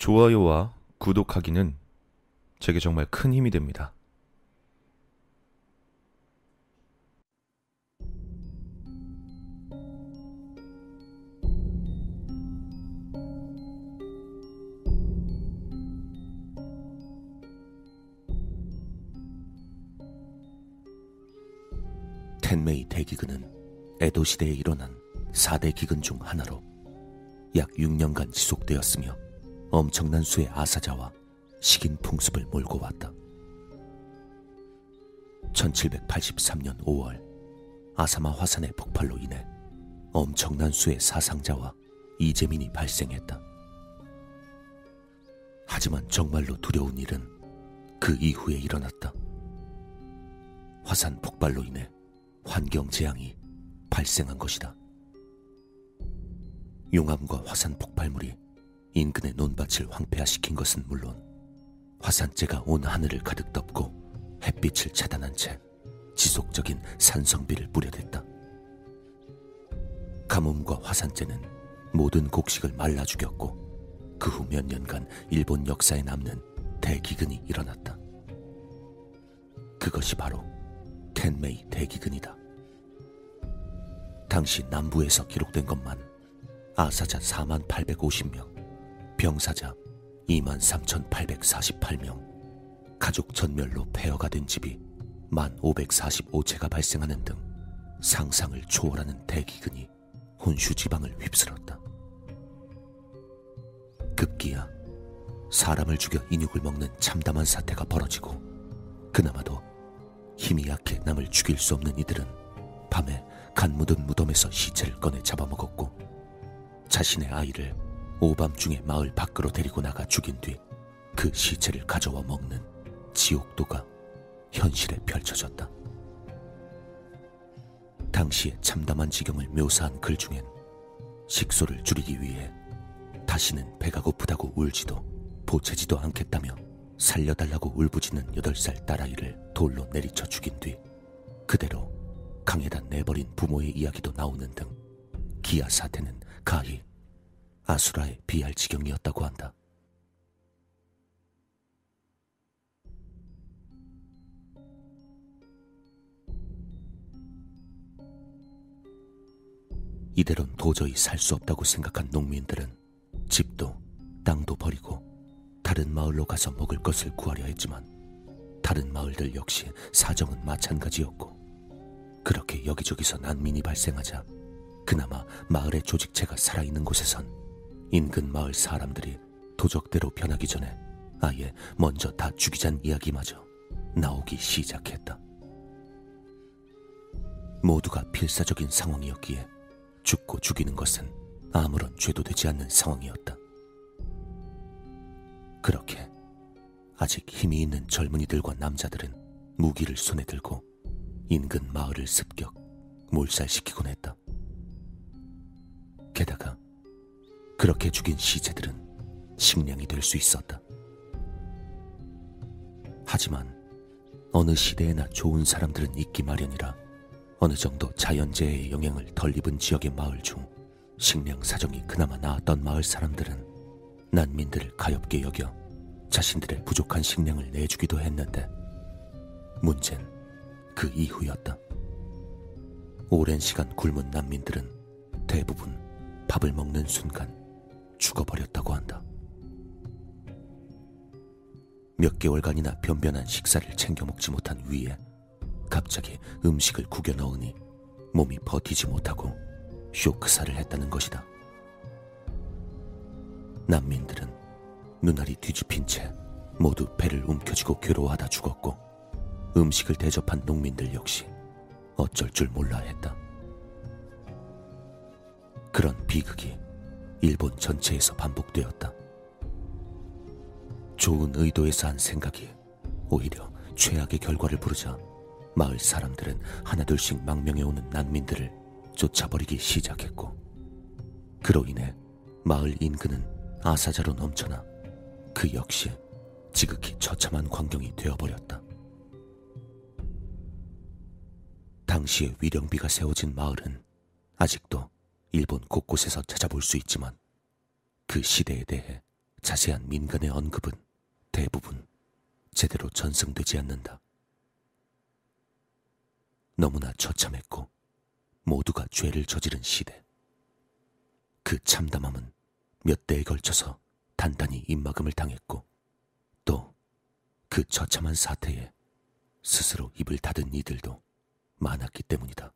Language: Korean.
좋아요와 구독하기는 제게 정말 큰 힘이 됩니다. 텐메이 대기근은 에도 시대에 일어난 4대 기근 중 하나로 약 6년간 지속되었으며 엄청난 수의 아사자와 식인 풍습을 몰고 왔다. 1783년 5월 아사마 화산의 폭발로 인해 엄청난 수의 사상자와 이재민이 발생했다. 하지만 정말로 두려운 일은 그 이후에 일어났다. 화산 폭발로 인해 환경 재앙이 발생한 것이다. 용암과 화산 폭발물이 인근의 논밭을 황폐화시킨 것은 물론 화산재가 온 하늘을 가득 덮고 햇빛을 차단한 채 지속적인 산성비를 뿌려댔다. 가뭄과 화산재는 모든 곡식을 말라 죽였고 그 후 몇 년간 일본 역사에 남는 대기근이 일어났다. 그것이 바로 텐메이 대기근이다. 당시 남부에서 기록된 것만 아사자 4만 850명, 병사자 2만 3,848명, 가족 전멸로 폐허가 된 집이 1만 545채가 발생하는 등 상상을 초월하는 대기근이 혼슈 지방을 휩쓸었다. 급기야 사람을 죽여 인육을 먹는 참담한 사태가 벌어지고 그나마도 힘이 약해 남을 죽일 수 없는 이들은 밤에 간 묻은 무덤에서 시체를 꺼내 잡아먹었고 자신의 아이를 오밤중에 마을 밖으로 데리고 나가 죽인 뒤 그 시체를 가져와 먹는 지옥도가 현실에 펼쳐졌다. 당시의 참담한 지경을 묘사한 글 중엔 식소를 줄이기 위해 다시는 배가 고프다고 울지도 보채지도 않겠다며 살려달라고 울부짖는 여덟 살 딸아이를 돌로 내리쳐 죽인 뒤 그대로 강에다 내버린 부모의 이야기도 나오는 등 기아 사태는 가히 아수라의 비할 지경이었다고 한다. 이대론 도저히 살 수 없다고 생각한 농민들은 집도 땅도 버리고 다른 마을로 가서 먹을 것을 구하려 했지만 다른 마을들 역시 사정은 마찬가지였고 그렇게 여기저기서 난민이 발생하자 그나마 마을의 조직체가 살아있는 곳에선 인근 마을 사람들이 도적대로 변하기 전에 아예 먼저 다 죽이자는 이야기마저 나오기 시작했다. 모두가 필사적인 상황이었기에 죽고 죽이는 것은 아무런 죄도 되지 않는 상황이었다. 그렇게 아직 힘이 있는 젊은이들과 남자들은 무기를 손에 들고 인근 마을을 습격, 몰살시키곤 했다. 그렇게 죽인 시체들은 식량이 될 수 있었다. 하지만 어느 시대에나 좋은 사람들은 있기 마련이라 어느 정도 자연재해의 영향을 덜 입은 지역의 마을 중 식량 사정이 그나마 나았던 마을 사람들은 난민들을 가엽게 여겨 자신들의 부족한 식량을 내주기도 했는데 문제는 그 이후였다. 오랜 시간 굶은 난민들은 대부분 밥을 먹는 순간 죽어버렸다고 한다. 몇 개월간이나 변변한 식사를 챙겨 먹지 못한 위에 갑자기 음식을 구겨 넣으니 몸이 버티지 못하고 쇼크사를 했다는 것이다. 난민들은 눈알이 뒤집힌 채 모두 배를 움켜쥐고 괴로워하다 죽었고 음식을 대접한 농민들 역시 어쩔 줄 몰라 했다. 그런 비극이 일본 전체에서 반복되었다. 좋은 의도에서 한 생각이 오히려 최악의 결과를 부르자 마을 사람들은 하나둘씩 망명해 오는 난민들을 쫓아버리기 시작했고 그로 인해 마을 인근은 아사자로 넘쳐나 그 역시 지극히 처참한 광경이 되어버렸다. 당시에 위령비가 세워진 마을은 아직도 일본 곳곳에서 찾아볼 수 있지만 그 시대에 대해 자세한 민간의 언급은 대부분 제대로 전승되지 않는다. 너무나 처참했고 모두가 죄를 저지른 시대. 그 참담함은 몇 대에 걸쳐서 단단히 입막음을 당했고 또 그 처참한 사태에 스스로 입을 닫은 이들도 많았기 때문이다.